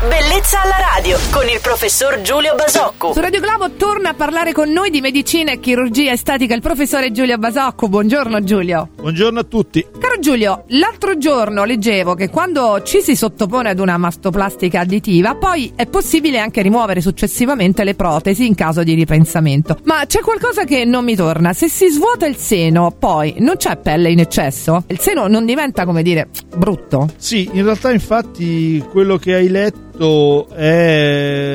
Bellezza alla radio con il professor Giulio Basocco. Su Radio Globo torna a parlare con noi di medicina e chirurgia estetica il professore Giulio Basocco. Buongiorno Giulio. Buongiorno a tutti. Caro Giulio, l'altro giorno leggevo che quando ci si sottopone ad una mastoplastica additiva, poi è possibile anche rimuovere successivamente le protesi in caso di ripensamento. Ma c'è qualcosa che non mi torna. Se si svuota il seno, poi non c'è pelle in eccesso? Il seno non diventa, come dire, brutto? Sì, in realtà infatti quello che hai letto è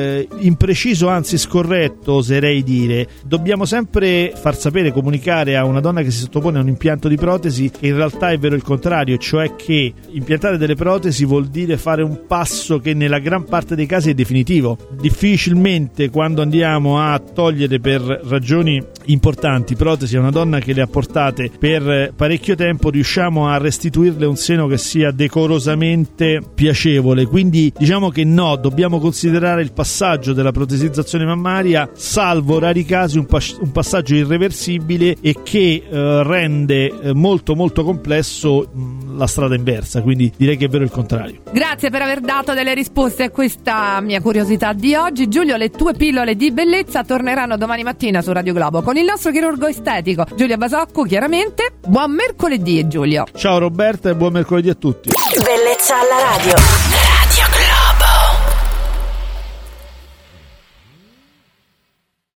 impreciso, anzi scorretto, oserei dire. Dobbiamo sempre far sapere, comunicare a una donna che si sottopone a un impianto di protesi che in realtà è vero il contrario, cioè che impiantare delle protesi vuol dire fare un passo che nella gran parte dei casi è definitivo. Difficilmente quando andiamo a togliere per ragioni importanti protesi a una donna che le ha portate per parecchio tempo riusciamo a restituirle un seno che sia decorosamente piacevole. Quindi diciamo che no, dobbiamo considerare il passaggio della protesizzazione mammaria, salvo rari casi, un, pas- un passaggio irreversibile e che eh, rende eh, molto molto complesso mh, la strada inversa, quindi direi che è vero il contrario. Grazie per aver dato delle risposte a questa mia curiosità di oggi. Giulio, le tue pillole di bellezza torneranno domani mattina su Radio Globo con il nostro chirurgo estetico Giulio Basocco, chiaramente. Buon mercoledì Giulio. Ciao Roberta e buon mercoledì a tutti. Bellezza alla radio.